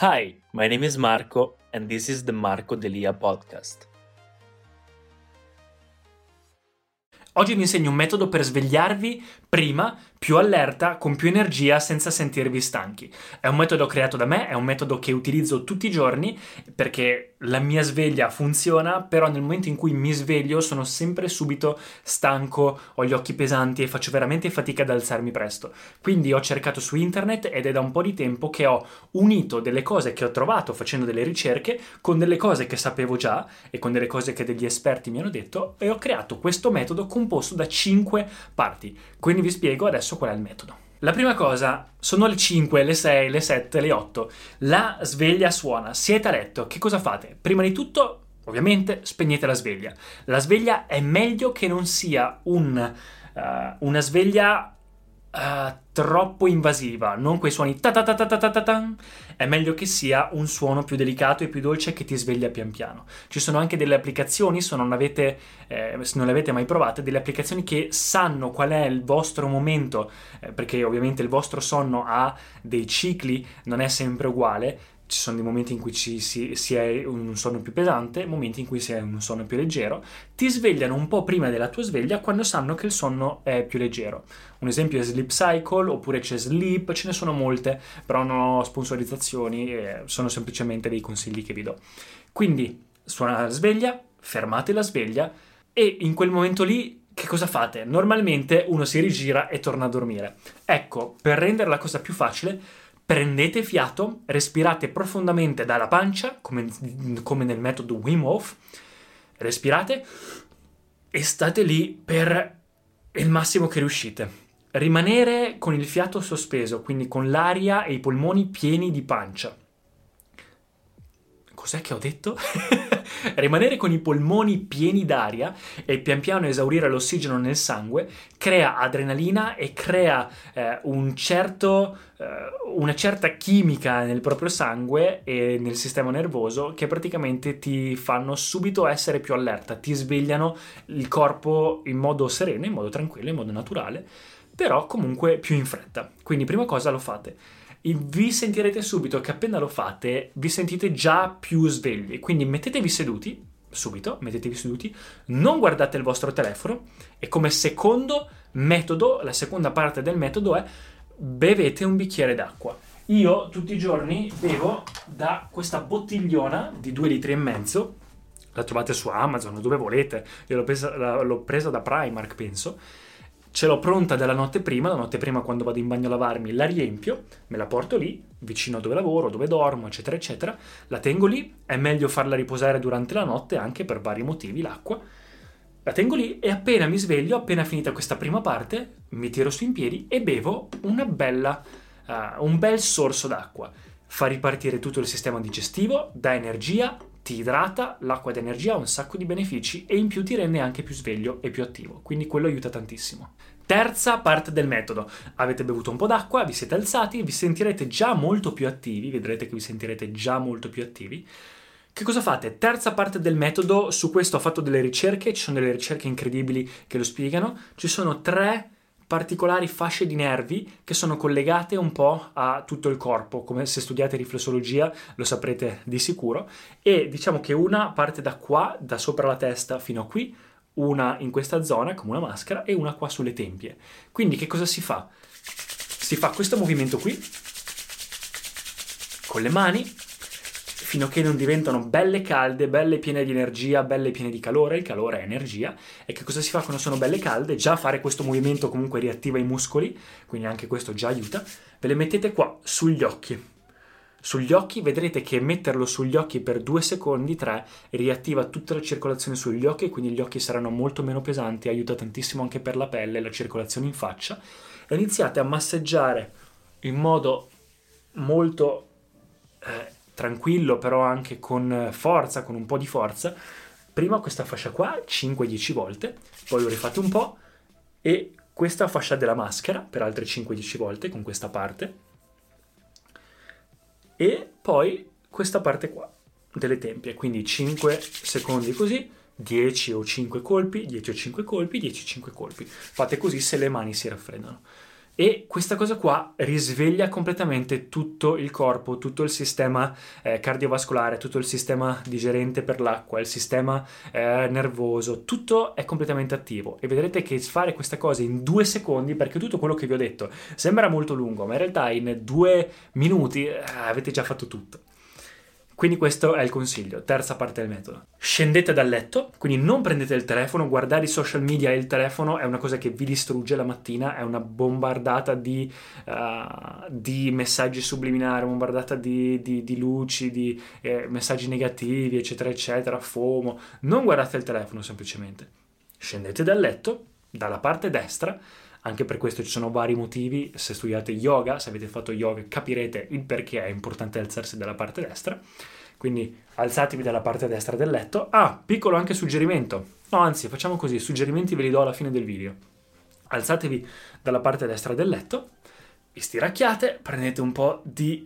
Hi, my name is Marco, and this is the Marco Delia podcast. Oggi vi insegno un metodo per svegliarvi prima, più allerta, con più energia, senza sentirvi stanchi. È un metodo creato da me, è un metodo che utilizzo tutti i giorni perché la mia sveglia funziona, però nel momento in cui mi sveglio sono sempre subito stanco, ho gli occhi pesanti e faccio veramente fatica ad alzarmi presto. Quindi ho cercato su internet ed è da un po' di tempo che ho unito delle cose che ho trovato facendo delle ricerche con delle cose che sapevo già e con delle cose che degli esperti mi hanno detto e ho creato questo metodo composto da 5 parti. Quindi vi spiego adesso qual è il metodo. La prima cosa, sono le 5, le 6, le 7, le 8. La sveglia suona, siete a letto, che cosa fate? Prima di tutto, ovviamente, spegnete la sveglia. La sveglia è meglio che non sia un, uh, una sveglia uh, troppo invasiva, non quei suoni ta ta ta ta ta ta ta è meglio che sia un suono più delicato e più dolce che ti sveglia pian piano. Ci sono anche delle applicazioni, se non, avete, eh, se non le avete mai provate, delle applicazioni che sanno qual è il vostro momento, eh, perché ovviamente il vostro sonno ha dei cicli, non è sempre uguale, ci sono dei momenti in cui ci, si, si, è un sonno più pesante, momenti in cui si è un sonno più leggero, ti svegliano un po' prima della tua sveglia quando sanno che il sonno è più leggero. Un esempio è Sleep Cycle, oppure c'è Sleep, ce ne sono molte, però non ho sponsorizzazioni, sono semplicemente dei consigli che vi do. Quindi suona la sveglia, fermate la sveglia e in quel momento lì che cosa fate? Normalmente uno si rigira e torna a dormire. Ecco, per rendere la cosa più facile, prendete fiato, respirate profondamente dalla pancia, come, come nel metodo Wim Hof, respirate e state lì per il massimo che riuscite. Rimanere con il fiato sospeso, quindi con l'aria e i polmoni pieni di pancia. Cos'è che ho detto? Rimanere con i polmoni pieni d'aria e pian piano esaurire l'ossigeno nel sangue crea adrenalina e crea eh, un certo, eh, una certa chimica nel proprio sangue e nel sistema nervoso che praticamente ti fanno subito essere più allerta, ti svegliano il corpo in modo sereno, in modo tranquillo, in modo naturale, però comunque più in fretta. Quindi prima cosa lo fate vi sentirete subito che appena lo fate vi sentite già più svegli. Quindi mettetevi seduti, subito, mettetevi seduti, non guardate il vostro telefono. E come secondo metodo, la seconda parte del metodo è bevete un bicchiere d'acqua. Io tutti i giorni bevo da questa bottigliona di 2 litri e mezzo, la trovate su Amazon dove volete, io l'ho presa, l'ho presa da Primark penso, ce l'ho pronta dalla notte prima, la notte prima quando vado in bagno a lavarmi la riempio, me la porto lì, vicino a dove lavoro, dove dormo, eccetera, eccetera, la tengo lì, è meglio farla riposare durante la notte anche per vari motivi, l'acqua, la tengo lì e appena mi sveglio, appena finita questa prima parte, mi tiro su in piedi e bevo una bella, uh, un bel sorso d'acqua. Fa ripartire tutto il sistema digestivo, dà energia, ti idrata, l'acqua d'energia ha un sacco di benefici e in più ti rende anche più sveglio e più attivo, quindi quello aiuta tantissimo. Terza parte del metodo. Avete bevuto un po' d'acqua, vi siete alzati, vi sentirete già molto più attivi, vedrete che vi sentirete già molto più attivi. Che cosa fate? Terza parte del metodo, su questo ho fatto delle ricerche, ci sono delle ricerche incredibili che lo spiegano, ci sono tre particolari fasce di nervi che sono collegate un po' a tutto il corpo, come se studiate riflessologia lo saprete di sicuro, e diciamo che una parte da qua, da sopra la testa fino a qui, una in questa zona come una maschera e una qua sulle tempie. Quindi che cosa si fa? Si fa questo movimento qui con le mani fino a che non diventano belle calde, belle piene di energia, belle piene di calore, il calore è energia, e che cosa si fa quando sono belle calde? Già fare questo movimento comunque riattiva i muscoli, quindi anche questo già aiuta, ve le mettete qua sugli occhi. Sugli occhi vedrete che metterlo sugli occhi per due secondi, tre, riattiva tutta la circolazione sugli occhi, quindi gli occhi saranno molto meno pesanti, aiuta tantissimo anche per la pelle, la circolazione in faccia, e iniziate a massaggiare in modo molto eh, tranquillo, però anche con forza, con un po' di forza. Prima questa fascia qua 5-10 volte, poi lo rifate un po' e questa fascia della maschera per altre 5-10 volte con questa parte e poi questa parte qua delle tempie, quindi 5 secondi così, 10 o 5 colpi, 10 o 5 colpi, 10 o 5 colpi. Fate così se le mani si raffreddano. E questa cosa qua risveglia completamente tutto il corpo, tutto il sistema eh, cardiovascolare, tutto il sistema digerente per l'acqua, il sistema eh, nervoso, tutto è completamente attivo e vedrete che fare questa cosa in due secondi, perché tutto quello che vi ho detto sembra molto lungo, ma in realtà in due minuti eh, avete già fatto tutto. Quindi questo è il consiglio, terza parte del metodo. Scendete dal letto, quindi non prendete il telefono, guardare i social media e il telefono è una cosa che vi distrugge la mattina, è una bombardata di, uh, di messaggi subliminari, bombardata di, di, di luci, di eh, messaggi negativi, eccetera, eccetera, FOMO. Non guardate il telefono semplicemente. Scendete dal letto, dalla parte destra, anche per questo ci sono vari motivi, se studiate yoga, se avete fatto yoga capirete il perché è importante alzarsi dalla parte destra, quindi alzatevi dalla parte destra del letto. Ah, piccolo anche suggerimento, no anzi facciamo così, suggerimenti ve li do alla fine del video. Alzatevi dalla parte destra del letto, vi stiracchiate, prendete un po' di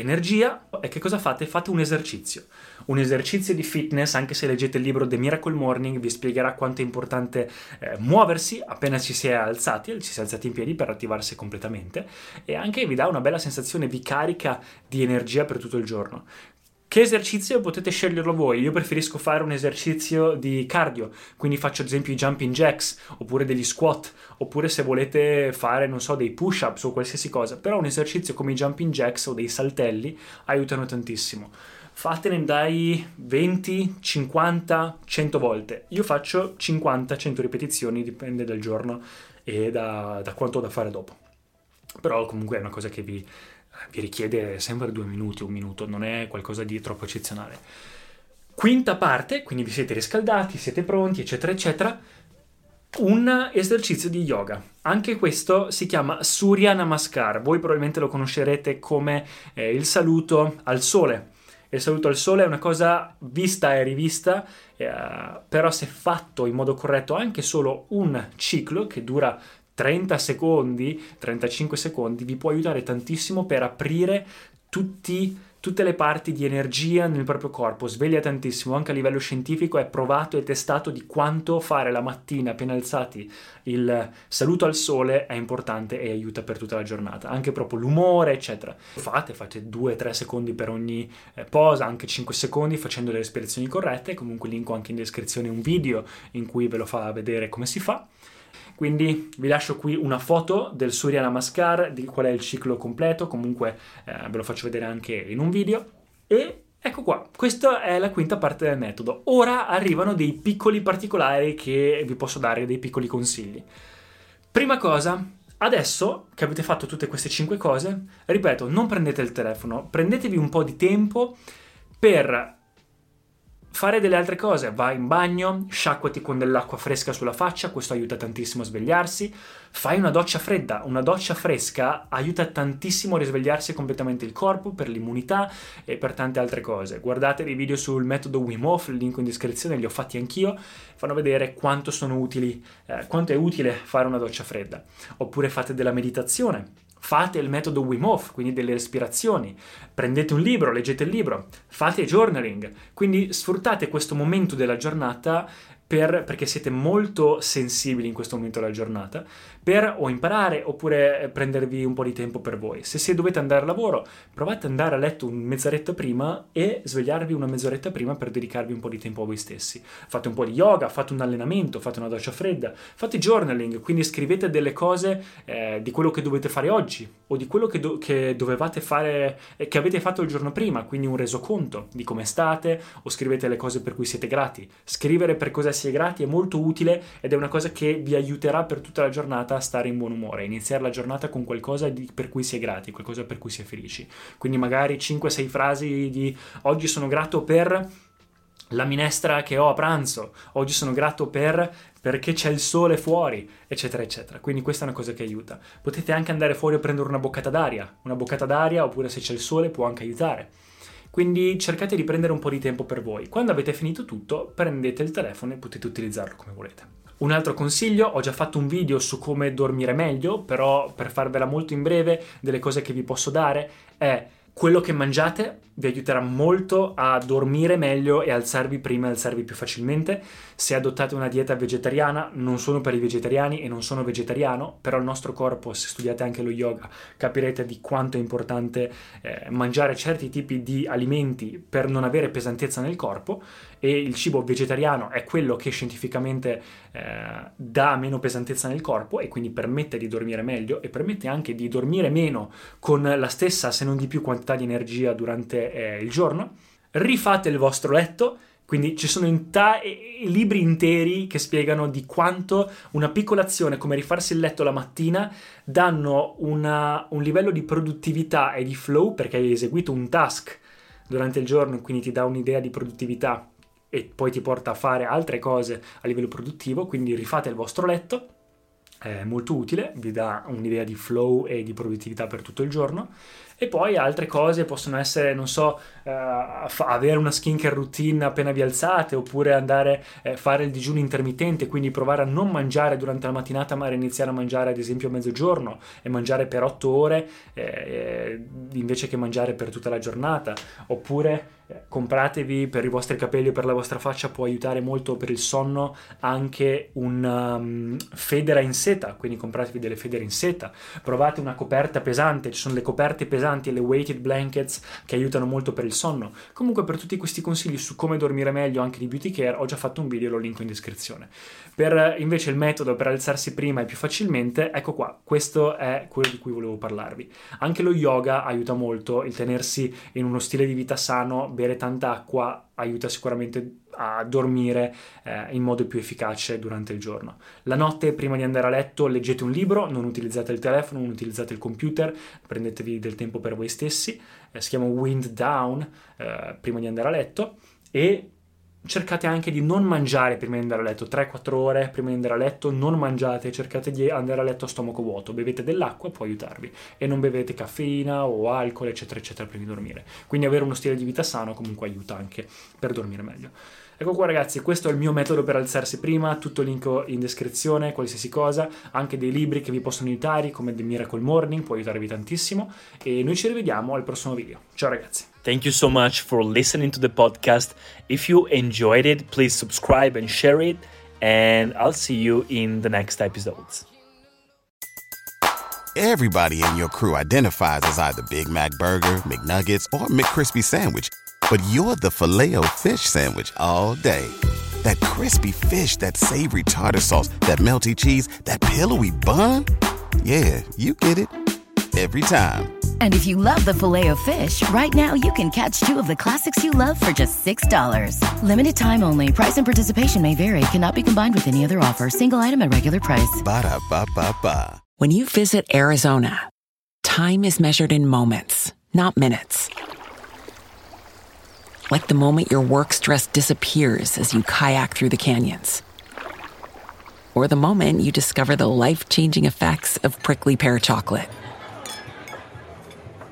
energia e che cosa fate? Fate un esercizio. Un esercizio di fitness, anche se leggete il libro The Miracle Morning, vi spiegherà quanto è importante eh, muoversi appena ci si è alzati, ci si è alzati in piedi per attivarsi completamente e anche vi dà una bella sensazione, vi carica di energia per tutto il giorno. Che esercizio potete sceglierlo voi? Io preferisco fare un esercizio di cardio, quindi faccio ad esempio i jumping jacks, oppure degli squat, oppure se volete fare, non so, dei push-ups o qualsiasi cosa, però un esercizio come i jumping jacks o dei saltelli aiutano tantissimo. Fatene dai 20, 50, 100 volte. Io faccio 50, 100 ripetizioni, dipende dal giorno e da, da quanto ho da fare dopo. Però comunque è una cosa che vi, vi richiede sempre due minuti, un minuto, non è qualcosa di troppo eccezionale. Quinta parte, quindi vi siete riscaldati, siete pronti, eccetera, eccetera. Un esercizio di yoga. Anche questo si chiama Surya Namaskar. Voi probabilmente lo conoscerete come eh, il saluto al sole. Il saluto al sole è una cosa vista e rivista, eh, però se fatto in modo corretto anche solo un ciclo che dura 30 secondi, 35 secondi, vi può aiutare tantissimo per aprire tutti, tutte le parti di energia nel proprio corpo, sveglia tantissimo, anche a livello scientifico è provato e testato di quanto fare la mattina appena alzati il saluto al sole è importante e aiuta per tutta la giornata, anche proprio l'umore, eccetera. Fate, fate 2-3 secondi per ogni eh, posa, anche 5 secondi facendo le respirazioni corrette, comunque linko anche in descrizione un video in cui ve lo fa vedere come si fa. Quindi vi lascio qui una foto del Surya Namaskar, di qual è il ciclo completo, comunque eh, ve lo faccio vedere anche in un video. E ecco qua, questa è la quinta parte del metodo. Ora arrivano dei piccoli particolari che vi posso dare, dei piccoli consigli. Prima cosa, Adesso che avete fatto tutte queste cinque cose, ripeto, non prendete il telefono, prendetevi un po' di tempo per fare delle altre cose, vai in bagno, sciacquati con dell'acqua fresca sulla faccia, questo aiuta tantissimo a svegliarsi, fai una doccia fredda, una doccia fresca aiuta tantissimo a risvegliarsi completamente il corpo per l'immunità e per tante altre cose. Guardate dei video sul metodo Wim Hof, il link in descrizione, li ho fatti anch'io, fanno vedere quanto utili, eh, quanto è utile fare una doccia fredda. Oppure fate della meditazione fate il metodo Wim Hof, quindi delle respirazioni, prendete un libro, leggete il libro, fate journaling, quindi sfruttate questo momento della giornata per, perché siete molto sensibili in questo momento della giornata, per o imparare oppure prendervi un po' di tempo per voi. Se, se dovete andare al lavoro, provate ad andare a letto mezz'oretta prima e svegliarvi una mezz'oretta prima per dedicarvi un po' di tempo a voi stessi. Fate un po' di yoga, fate un allenamento, fate una doccia fredda, fate journaling, quindi scrivete delle cose eh, di quello che dovete fare oggi o di quello che, do- che dovevate fare, eh, che avete fatto il giorno prima, quindi un resoconto di come state o scrivete le cose per cui siete grati. Scrivere per cosa si è grati è molto utile ed è una cosa che vi aiuterà per tutta la giornata a stare in buon umore, iniziare la giornata con qualcosa di, per cui si è grati, qualcosa per cui si è felici. Quindi magari 5-6 frasi di oggi sono grato per la minestra che ho a pranzo, oggi sono grato per perché c'è il sole fuori, eccetera, eccetera. Quindi questa è una cosa che aiuta. Potete anche andare fuori a prendere una boccata d'aria, una boccata d'aria oppure se c'è il sole può anche aiutare. Quindi cercate di prendere un po' di tempo per voi. Quando avete finito tutto, prendete il telefono e potete utilizzarlo come volete. Un altro consiglio, ho già fatto un video su come dormire meglio, però per farvela molto in breve, delle cose che vi posso dare è quello che mangiate vi aiuterà molto a dormire meglio e alzarvi prima e alzarvi più facilmente. Se adottate una dieta vegetariana, non sono per i vegetariani e non sono vegetariano, però il nostro corpo, se studiate anche lo yoga, capirete di quanto è importante eh, mangiare certi tipi di alimenti per non avere pesantezza nel corpo e il cibo vegetariano è quello che scientificamente eh, dà meno pesantezza nel corpo e quindi permette di dormire meglio e permette anche di dormire meno con la stessa, se non di più, quantità di energia durante eh, il giorno, rifate il vostro letto, quindi ci sono ta- libri interi che spiegano di quanto una piccola azione come rifarsi il letto la mattina danno una, un livello di produttività e di flow perché hai eseguito un task durante il giorno, quindi ti dà un'idea di produttività e poi ti porta a fare altre cose a livello produttivo, quindi rifate il vostro letto, è molto utile, vi dà un'idea di flow e di produttività per tutto il giorno. E poi altre cose possono essere, non so, uh, avere una skincare routine appena vi alzate, oppure andare a eh, fare il digiuno intermittente, quindi provare a non mangiare durante la mattinata, ma iniziare a mangiare ad esempio a mezzogiorno e mangiare per otto ore eh, eh, invece che mangiare per tutta la giornata, oppure eh, compratevi per i vostri capelli o per la vostra faccia, può aiutare molto per il sonno anche una um, federa in seta, quindi compratevi delle federe in seta, provate una coperta pesante, ci sono le coperte pesanti e le weighted blankets che aiutano molto per il sonno. Comunque per tutti questi consigli su come dormire meglio anche di beauty care ho già fatto un video, lo linko in descrizione. Per invece il metodo per alzarsi prima e più facilmente, ecco qua, questo è quello di cui volevo parlarvi. Anche lo yoga aiuta molto, il tenersi in uno stile di vita sano, bere tanta acqua aiuta sicuramente a dormire eh, in modo più efficace durante il giorno. La notte, prima di andare a letto, leggete un libro, non utilizzate il telefono, non utilizzate il computer, prendetevi del tempo per voi stessi, eh, si chiama Wind Down, eh, prima di andare a letto, e cercate anche di non mangiare prima di andare a letto, 3-4 ore prima di andare a letto, non mangiate, cercate di andare a letto a stomaco vuoto, bevete dell'acqua, può aiutarvi e non bevete caffeina o alcol, eccetera, eccetera, prima di dormire. Quindi avere uno stile di vita sano comunque aiuta anche per dormire meglio. Ecco qua ragazzi, questo è il mio metodo per alzarsi prima, tutto link in descrizione, qualsiasi cosa, anche dei libri che vi possono aiutare come The Miracle Morning, può aiutarvi tantissimo e noi ci rivediamo al prossimo video. Ciao ragazzi. Thank you so much for listening to the podcast. If you enjoyed it, please subscribe and share it and I'll see you in the next episodes. Everybody in your crew identifies as either Big Mac burger, McNuggets or McCrispy sandwich. but you're the filet fish sandwich all day. That crispy fish, that savory tartar sauce, that melty cheese, that pillowy bun. Yeah, you get it every time. And if you love the filet of fish, right now you can catch two of the classics you love for just $6. Limited time only. Price and participation may vary. Cannot be combined with any other offer. Single item at regular price. Ba da ba ba ba. When you visit Arizona, time is measured in moments, not minutes Like the moment your work stress disappears as you kayak through the canyons. Or the moment you discover the life changing effects of prickly pear chocolate.